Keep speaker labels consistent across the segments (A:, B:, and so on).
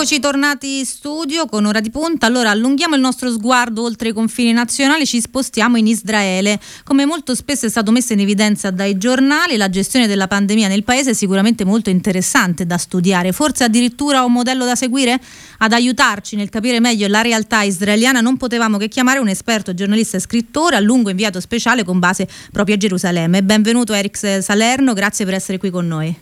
A: Eccoci tornati in studio con ora di punta. Allora allunghiamo il nostro sguardo oltre i confini nazionali, ci spostiamo in Israele. Come molto spesso è stato messo in evidenza dai giornali, la gestione della pandemia nel paese è sicuramente molto interessante da studiare, forse addirittura un modello da seguire? Ad aiutarci nel capire meglio la realtà israeliana non potevamo che chiamare un esperto giornalista e scrittore a lungo inviato speciale con base proprio a Gerusalemme. Benvenuto Eric Salerno, grazie per essere qui con noi.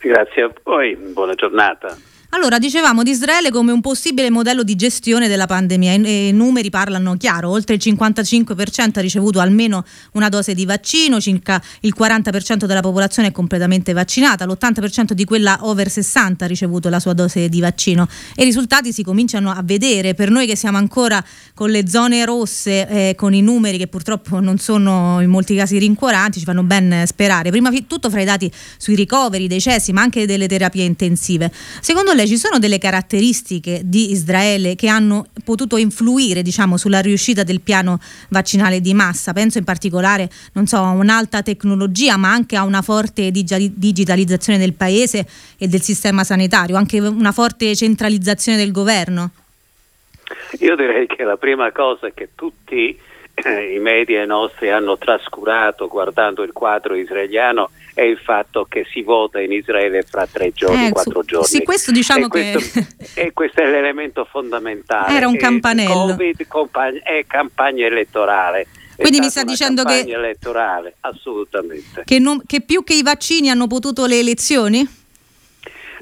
B: Grazie a voi, buona giornata.
A: Allora, dicevamo di Israele come un possibile modello di gestione della pandemia. I, numeri parlano chiaro: oltre il 55% ha ricevuto almeno una dose di vaccino, circa il 40% della popolazione è completamente vaccinata, l'80% di quella over 60 ha ricevuto la sua dose di vaccino. E i risultati si cominciano a vedere. Per noi che siamo ancora con le zone rosse, eh, con i numeri che purtroppo non sono in molti casi rincuoranti, ci fanno ben sperare. Prima di tutto fra i dati sui ricoveri, dei cessi, ma anche delle terapie intensive. Secondo lei ci sono delle caratteristiche di Israele che hanno potuto influire diciamo, sulla riuscita del piano vaccinale di massa? Penso in particolare so, a un'alta tecnologia, ma anche a una forte digitalizzazione del paese e del sistema sanitario, anche una forte centralizzazione del governo.
B: Io direi che la prima cosa che tutti eh, i media nostri hanno trascurato guardando il quadro israeliano è il fatto che si vota in Israele fra tre giorni, eh, quattro su, giorni.
A: Sì, questo diciamo
B: e questo, che... e questo è l'elemento fondamentale.
A: Era un campanello.
B: Covid compagn- è campagna elettorale.
A: Quindi mi sta dicendo che...
B: elettorale, assolutamente.
A: Che, non, che più che i vaccini hanno potuto le elezioni?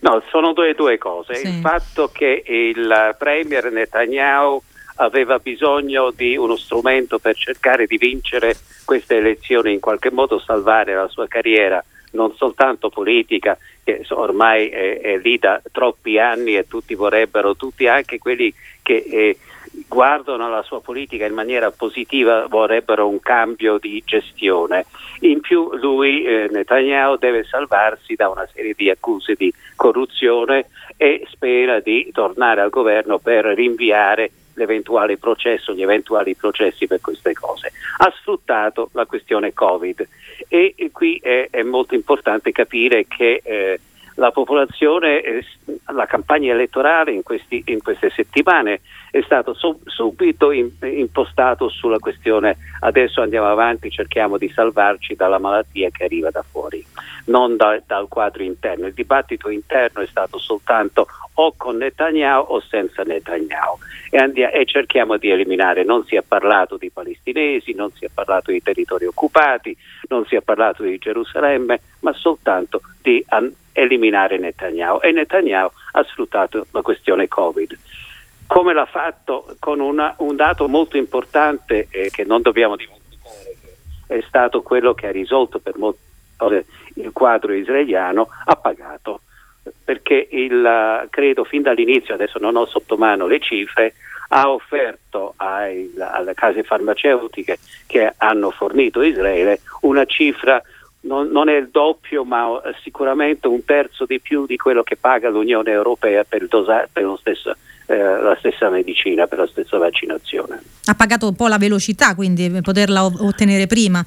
B: No, sono due, due cose. Sì. Il fatto che il Premier Netanyahu aveva bisogno di uno strumento per cercare di vincere queste elezioni, in qualche modo salvare la sua carriera, non soltanto politica, che ormai è, è lì da troppi anni e tutti vorrebbero, tutti anche quelli che eh, guardano la sua politica in maniera positiva vorrebbero un cambio di gestione. In più lui, eh, Netanyahu, deve salvarsi da una serie di accuse di corruzione e spera di tornare al governo per rinviare l'eventuale processo, gli eventuali processi per queste cose. Ha sfruttato la questione Covid e, e qui è, è, molto importante capire che eh, la popolazione, eh, la campagna elettorale in, questi, in, queste settimane è stato sub, subito in, impostato sulla questione adesso andiamo avanti, cerchiamo di salvarci dalla malattia che arriva da fuori, non da, dal quadro interno. Il dibattito interno è stato soltanto o con Netanyahu o senza Netanyahu e, andiamo, e cerchiamo di eliminare, non si è parlato di palestinesi, non si è parlato di territori occupati, non si è parlato di Gerusalemme, ma soltanto di an- eliminare Netanyahu e Netanyahu ha sfruttato la questione Covid. Come l'ha fatto con una, un dato molto importante eh, che non dobbiamo dimenticare, che è stato quello che ha risolto per molti il quadro israeliano, ha pagato. Perché il, credo fin dall'inizio, adesso non ho sotto mano le cifre, ha offerto ai, alle case farmaceutiche che hanno fornito Israele una cifra non, non, è il doppio, ma sicuramente un terzo di più di quello che paga l'Unione Europea per, dosa- per stesso, eh, la stessa medicina, per la stessa vaccinazione.
A: Ha pagato un po' la velocità, quindi per poterla ottenere prima?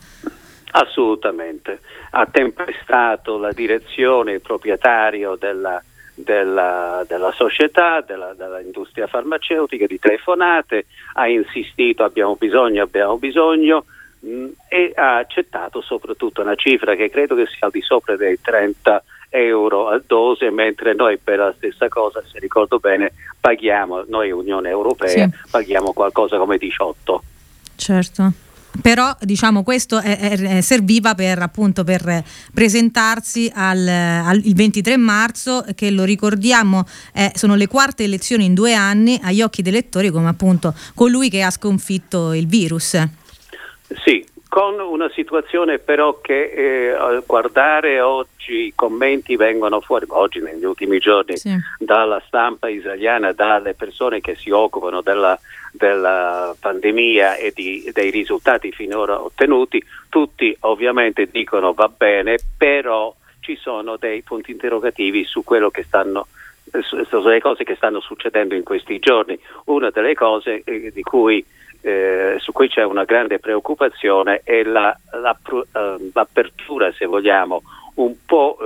B: Assolutamente. Ha tempestato la direzione, il proprietario della, della, della società, della, dell'industria farmaceutica, di telefonate, ha insistito abbiamo bisogno, abbiamo bisogno mh, mm, e ha accettato soprattutto una cifra che credo che sia al di sopra dei 30 euro a dose, mentre noi per la stessa cosa, se ricordo bene, paghiamo, noi Unione Europea, sì. paghiamo qualcosa come 18.
A: Certo però diciamo questo è, è, serviva per appunto per presentarsi al, al, il 23 marzo che lo ricordiamo è, sono le quarte elezioni in due anni agli occhi dei lettori come appunto colui che ha sconfitto il virus.
B: Sì, con una situazione però che eh, guardare oggi i commenti vengono fuori, oggi negli ultimi giorni, sì. dalla stampa israeliana, dalle persone che si occupano della, della pandemia e di, dei risultati finora ottenuti, tutti ovviamente dicono va bene, però ci sono dei punti interrogativi su quello che stanno sulle cose che stanno succedendo in questi giorni. Una delle cose eh, di cui eh, su cui c'è una grande preoccupazione è la, la, uh, l'apertura, se vogliamo, un po'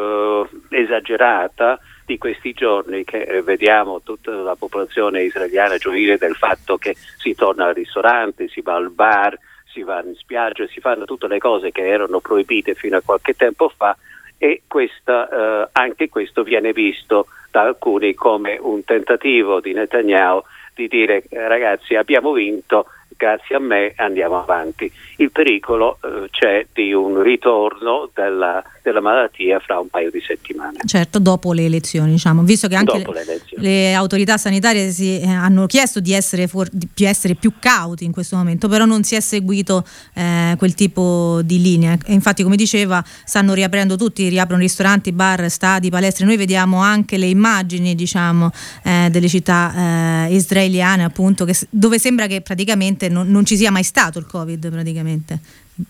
B: eh, esagerata di questi giorni che eh, vediamo tutta la popolazione israeliana gioire del fatto che si torna al ristorante, si va al bar, si va in spiaggia, si fanno tutte le cose che erano proibite fino a qualche tempo fa e questa, eh, anche questo viene visto da alcuni come un tentativo di Netanyahu di dire ragazzi abbiamo vinto, grazie a me andiamo avanti. Il pericolo eh, c'è di un ritorno della, della, malattia fra un paio di settimane.
A: Certo, dopo le elezioni, diciamo, visto che anche le, le, le, autorità sanitarie si, eh, hanno chiesto di essere, for, di essere, più cauti in questo momento, però non si è seguito eh, quel tipo di linea. E infatti, come diceva, stanno riaprendo tutti, riaprono ristoranti, bar, stadi, palestre. Noi vediamo anche le immagini, diciamo, eh, delle città eh, israeliane, appunto, che, dove sembra che praticamente non, non, ci sia mai stato il Covid praticamente,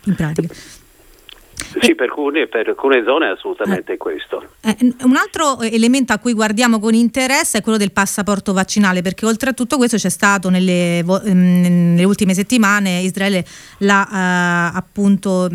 A: in pratica.
B: Sì, per alcune, per alcune zone è assolutamente eh, questo.
A: Eh, un altro elemento a cui guardiamo con interesse è quello del passaporto vaccinale, perché oltre a tutto questo c'è stato nelle, ehm, nelle ultime settimane, Israele l'ha eh, appunto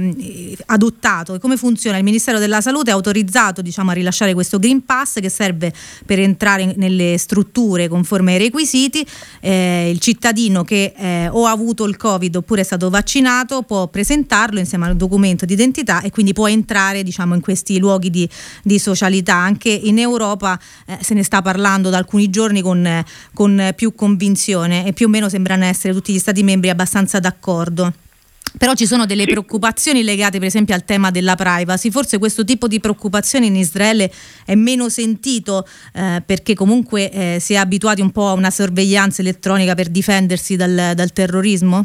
A: adottato. E come funziona? Il Ministero della Salute ha autorizzato diciamo, a rilasciare questo Green Pass che serve per entrare nelle strutture conforme ai requisiti. Eh, il cittadino che eh, o ha avuto il Covid oppure è stato vaccinato può presentarlo insieme al documento di identità e quindi può entrare diciamo, in questi luoghi di, di socialità. Anche in Europa eh, se ne sta parlando da alcuni giorni con, con più convinzione e più o meno sembrano essere tutti gli Stati membri abbastanza d'accordo. Però ci sono delle preoccupazioni legate per esempio al tema della privacy, forse questo tipo di preoccupazione in Israele è meno sentito eh, perché comunque eh, si è abituati un po' a una sorveglianza elettronica per difendersi dal, dal terrorismo?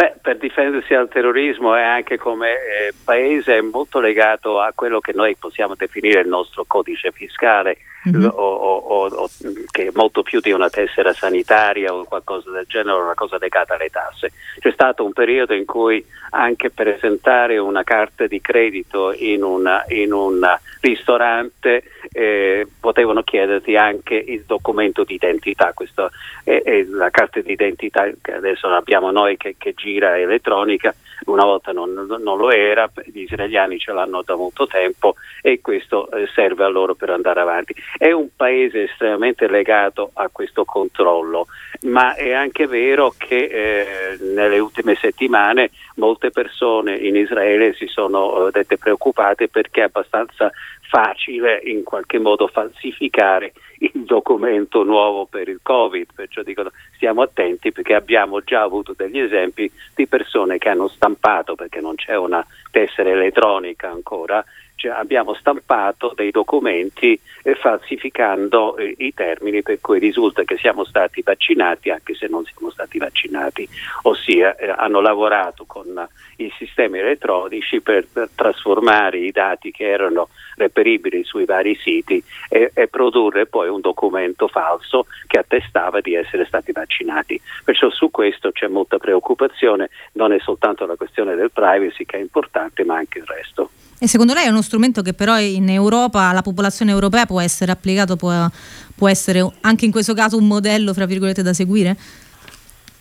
B: Beh, per difendersi dal terrorismo e anche come eh, paese è molto legato a quello che noi possiamo definire il nostro codice fiscale, mm-hmm. o, o, o, che molto più di una tessera sanitaria o qualcosa del genere, una cosa legata alle tasse. C'è stato un periodo in cui anche presentare una carta di credito in, una, in un ristorante eh, potevano chiederti anche il documento di identità, Questo è, è la carta di identità che adesso abbiamo noi che, che gira elettronica, una volta non, non, lo era, gli israeliani ce l'hanno da molto tempo e questo eh, serve a loro per andare avanti. È un paese estremamente legato a questo controllo, ma è anche vero che eh, nelle ultime settimane molte persone in Israele si sono eh, dette preoccupate perché è abbastanza facile in qualche modo falsificare il documento nuovo per il Covid, perciò dicono stiamo attenti perché abbiamo già avuto degli esempi di persone che hanno stampato, perché non c'è una tessera elettronica ancora, cioè abbiamo stampato dei documenti eh, falsificando eh, i termini per cui risulta che siamo stati vaccinati anche se non siamo stati vaccinati, ossia eh, hanno lavorato con i sistemi elettronici per, per, trasformare i dati che erano reperibili sui vari siti e, e produrre poi un documento falso che attestava di essere stati vaccinati. Perciò su questo c'è molta preoccupazione, non è soltanto la questione del privacy che è importante ma anche il resto.
A: E secondo lei è uno strumento che però in Europa, alla popolazione europea può essere applicato, può, può essere anche in questo caso un modello, fra virgolette, da seguire?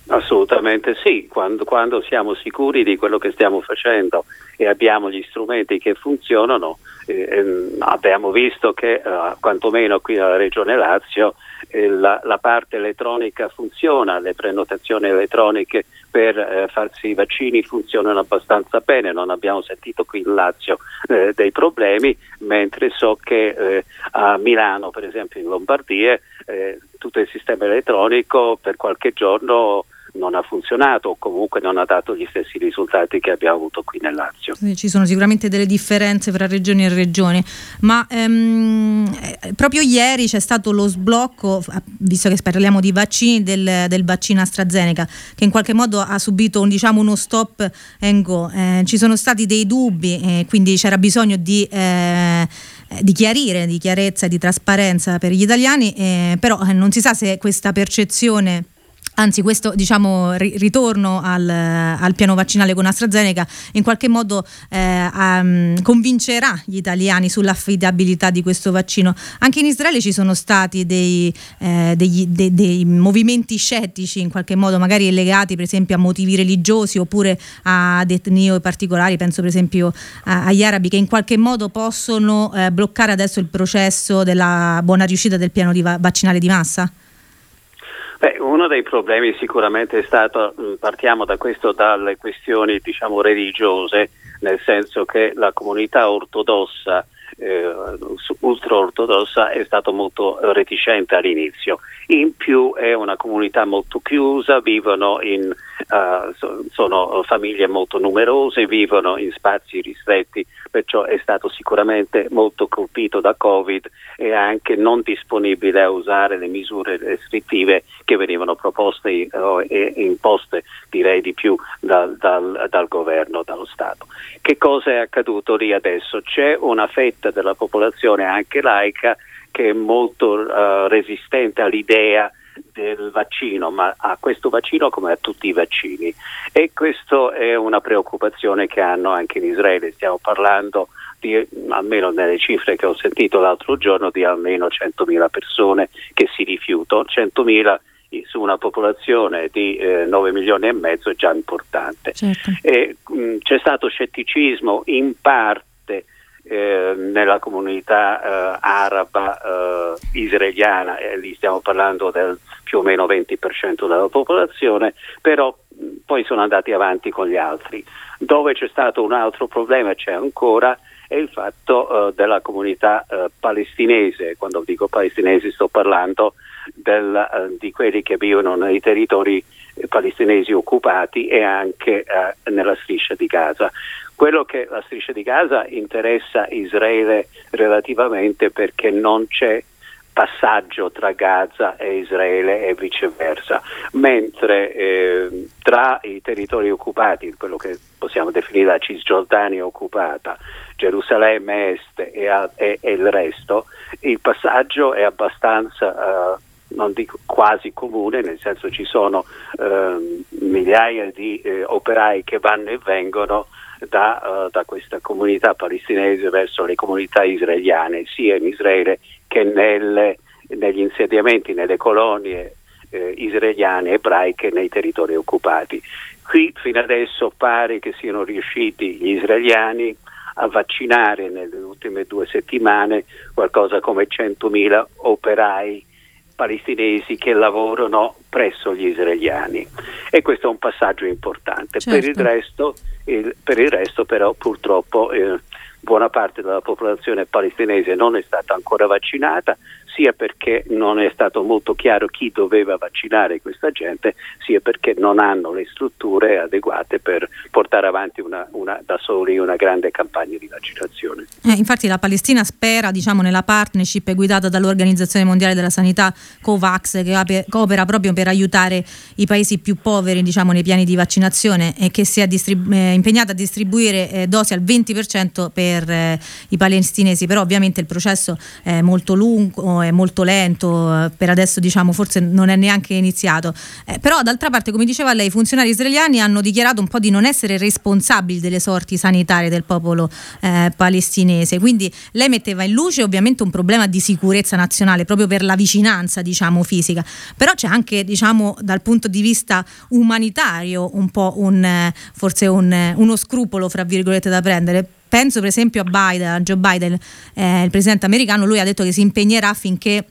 B: Assolutamente sì, quando, quando, siamo sicuri di quello che stiamo facendo e abbiamo gli strumenti che funzionano, eh, ehm, abbiamo visto che eh, quantomeno qui nella regione Lazio eh, la, la, parte elettronica funziona, le prenotazioni elettroniche per eh, farsi i vaccini funzionano abbastanza bene, non abbiamo sentito qui in Lazio eh, dei problemi, mentre so che eh, a Milano, per esempio in Lombardia, tutto il sistema elettronico per qualche giorno non ha funzionato o comunque non ha dato gli stessi risultati che abbiamo avuto qui nel Lazio.
A: Ci sono sicuramente delle differenze fra regioni e regioni, ma ehm, eh, proprio ieri c'è stato lo sblocco, visto che parliamo di vaccini, del, del vaccino AstraZeneca, che in qualche modo ha subito diciamo, uno stop and go. Eh, ci sono stati dei dubbi, eh, quindi c'era bisogno di eh, di chiarire, di chiarezza e di trasparenza per gli italiani, eh, però eh, non si sa se questa percezione Anzi, questo diciamo, ritorno al, al, piano vaccinale con AstraZeneca in qualche modo eh, um, convincerà gli italiani sull'affidabilità di questo vaccino. Anche in Israele ci sono stati dei, eh, degli, de, dei, movimenti scettici, in qualche modo magari legati per esempio a motivi religiosi oppure ad etnie particolari, penso per esempio a, agli arabi, che in qualche modo possono eh, bloccare adesso il processo della buona riuscita del piano di va- vaccinale di massa?
B: Beh, uno dei problemi sicuramente è stato, partiamo da questo, dalle questioni diciamo, religiose, nel senso che la comunità ortodossa eh, ultra-ortodossa è stato molto reticente all'inizio. In più è una comunità molto chiusa, vivono in, uh, sono famiglie molto numerose, vivono in spazi ristretti, perciò è stato sicuramente molto colpito da Covid e anche non disponibile a usare le misure restrittive che venivano proposte uh, e imposte, direi di più, dal, dal, dal governo, dallo Stato. Che cosa è accaduto lì adesso? C'è una fetta della popolazione anche laica che è molto uh, resistente all'idea del vaccino, ma a questo vaccino come a tutti i vaccini. E questa è una preoccupazione che hanno anche in Israele. Stiamo parlando di, almeno nelle cifre che ho sentito l'altro giorno, di almeno 100.000 persone che si rifiutano. 100.000 su una popolazione di eh, 9 milioni e mezzo è già importante. Certo. E, mh, c'è stato scetticismo in parte eh, nella comunità eh, araba eh, israeliana, e lì stiamo parlando del più o meno 20% della popolazione, però mh, poi sono andati avanti con gli altri. Dove c'è stato un altro problema, c'è ancora, è il fatto eh, della comunità eh, palestinese. Quando dico palestinesi sto parlando del, eh, di quelli che vivono nei territori palestinesi occupati e anche eh, nella striscia di Gaza. Quello che la striscia di Gaza interessa Israele relativamente perché non c'è passaggio tra Gaza e Israele e viceversa, mentre eh, tra i territori occupati, quello che possiamo definire la Cisgiordania occupata, Gerusalemme Est e, e, e il resto, il passaggio è abbastanza uh, non dico quasi comune, nel senso ci sono eh, migliaia di eh, operai che vanno e vengono da, uh, da, questa comunità palestinese verso le comunità israeliane, sia in Israele che nelle, negli insediamenti, nelle colonie eh, israeliane ebraiche nei territori occupati. Qui fino adesso pare che siano riusciti gli israeliani a vaccinare nelle ultime due settimane qualcosa come 100.000 operai palestinesi che lavorano presso gli israeliani e questo è un passaggio importante. Certo. Per, il resto, il, per, il resto, però purtroppo eh, buona parte della popolazione palestinese non è stata ancora vaccinata, sia perché non è stato molto chiaro chi doveva vaccinare questa gente, sia perché non hanno le strutture adeguate per portare avanti una, una, da soli una grande campagna di vaccinazione.
A: Eh, infatti la Palestina spera diciamo, nella partnership guidata dall'Organizzazione Mondiale della Sanità COVAX che opera proprio per aiutare i paesi più poveri diciamo, nei piani di vaccinazione e che sia distribu- eh, impegnata a distribuire eh, dosi al 20% per eh, i palestinesi, però ovviamente il processo è molto lungo è molto lento, eh, per adesso diciamo forse non è neanche iniziato. Eh, però d'altra parte, come diceva lei, i funzionari israeliani hanno dichiarato un po' di non essere responsabili delle sorti sanitarie del popolo eh, palestinese. Quindi lei metteva in luce ovviamente un problema di sicurezza nazionale proprio per la vicinanza, diciamo, fisica. Però c'è anche, diciamo, dal punto di vista umanitario un po' un forse un, uno scrupolo, fra virgolette, da prendere penso per esempio a Biden, Joe Biden, eh, il presidente americano, lui ha detto che si impegnerà affinché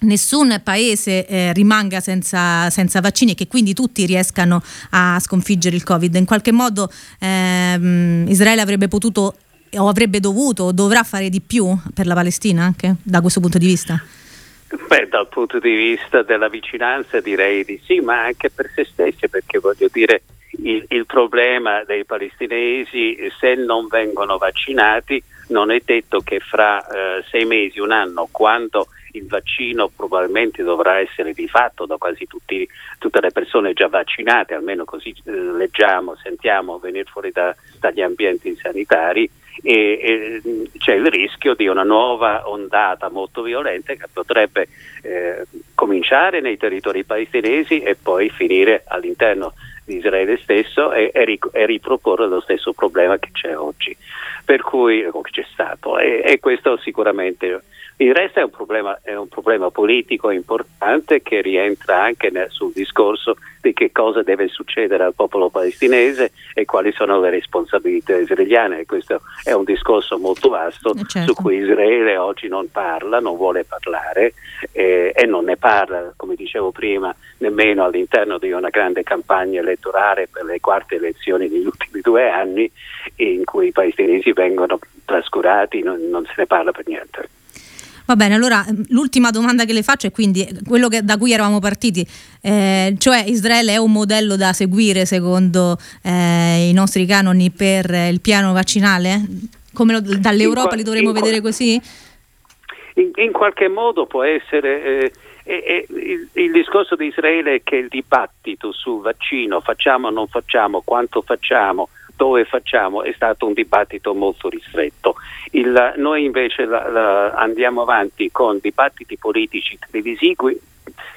A: nessun paese eh, rimanga senza, senza, vaccini e che quindi tutti riescano a sconfiggere il Covid. In qualche modo ehm, Israele avrebbe potuto o avrebbe dovuto o dovrà fare di più per la Palestina anche da questo punto di vista?
B: Beh, dal punto di vista della vicinanza direi di sì, ma anche per se stessi, perché voglio dire il, il, problema dei palestinesi se non vengono vaccinati non è detto che fra eh, sei mesi, un anno, quando il vaccino probabilmente dovrà essere di fatto da quasi tutti, tutte le persone già vaccinate, almeno così eh, leggiamo, sentiamo venire fuori da, dagli ambienti sanitari e, e, c'è il rischio di una nuova ondata molto violenta che potrebbe eh, cominciare nei territori palestinesi e poi finire all'interno di Israele stesso e, e, e, riproporre lo stesso problema che c'è oggi, per cui che c'è stato. E, e questo sicuramente il resto è un problema, è un problema politico importante che rientra anche nel, sul discorso di che cosa deve succedere al popolo palestinese e quali sono le responsabilità israeliane. E questo è un discorso molto vasto eh, certo. su cui Israele oggi non parla, non vuole parlare eh, e non ne parla, come dicevo prima, nemmeno all'interno di una grande campagna elettorale per le quarte elezioni degli ultimi due anni in cui i palestinesi vengono trascurati, non, non se ne parla per niente.
A: Va bene, allora mm, l'ultima domanda che le faccio è quindi quello che, da cui eravamo partiti, eh, cioè Israele è un modello da seguire secondo eh, i nostri canoni per il piano vaccinale? Come lo, dall'Europa li dovremmo vedere così?
B: In, in, qualche modo può essere... Eh, eh, il, il, discorso di Israele è che il dibattito sul vaccino, facciamo o non facciamo, quanto facciamo, dove facciamo è stato un dibattito molto ristretto. Il, noi invece la, la, andiamo avanti con dibattiti politici televisivi,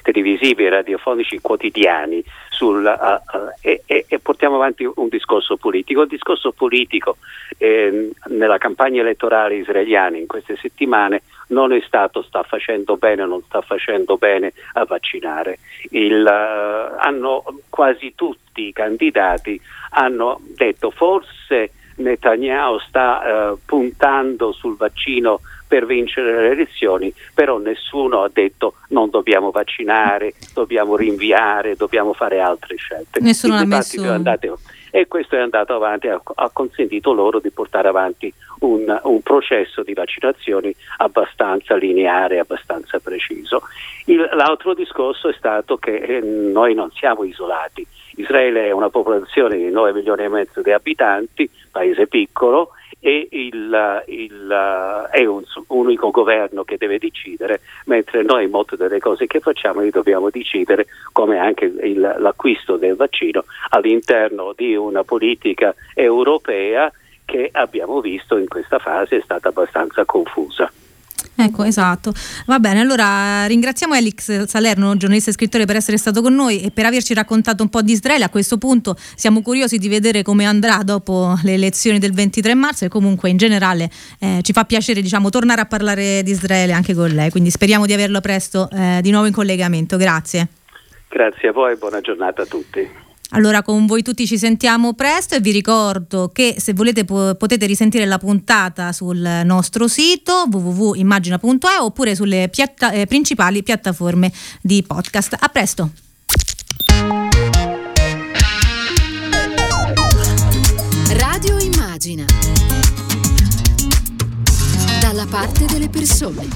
B: televisivi e radiofonici quotidiani sul, uh, uh, e, e, e, portiamo avanti un discorso politico. Il discorso politico eh, nella campagna elettorale israeliana in queste settimane non è stato sta facendo bene o non sta facendo bene a vaccinare. Il, uh, hanno quasi tutti i candidati hanno detto forse Netanyahu sta uh, puntando sul vaccino per vincere le elezioni, però nessuno ha detto non dobbiamo vaccinare, dobbiamo rinviare, dobbiamo fare altre scelte.
A: Nessuno Il messo... è
B: andato, e questo è andato avanti, ha, ha consentito loro di portare avanti un, un, processo di vaccinazioni abbastanza lineare, abbastanza preciso. Il, l'altro discorso è stato che eh, noi non siamo isolati. Israele è una popolazione di 9 milioni e mezzo di abitanti, paese piccolo, e il, il, è un unico governo che deve decidere, mentre noi molte delle cose che facciamo li dobbiamo decidere, come anche il, l'acquisto del vaccino, all'interno di una politica europea che abbiamo visto in questa fase è stata abbastanza confusa.
A: Ecco, esatto. Va bene, allora ringraziamo Elix Salerno, giornalista e scrittore, per essere stato con noi e per averci raccontato un po' di Israele. A questo punto siamo curiosi di vedere come andrà dopo le elezioni del 23 marzo e comunque in generale eh, ci fa piacere diciamo, tornare a parlare di Israele anche con lei, quindi speriamo di averlo presto eh, di nuovo in collegamento. Grazie.
B: Grazie a voi e buona giornata a tutti.
A: Allora con voi tutti ci sentiamo presto e vi ricordo che se volete po- potete risentire la puntata sul nostro sito www.immagina.e oppure sulle piatta- eh, principali piattaforme di podcast. A presto!
C: Radio Immagina. Dalla parte delle persone.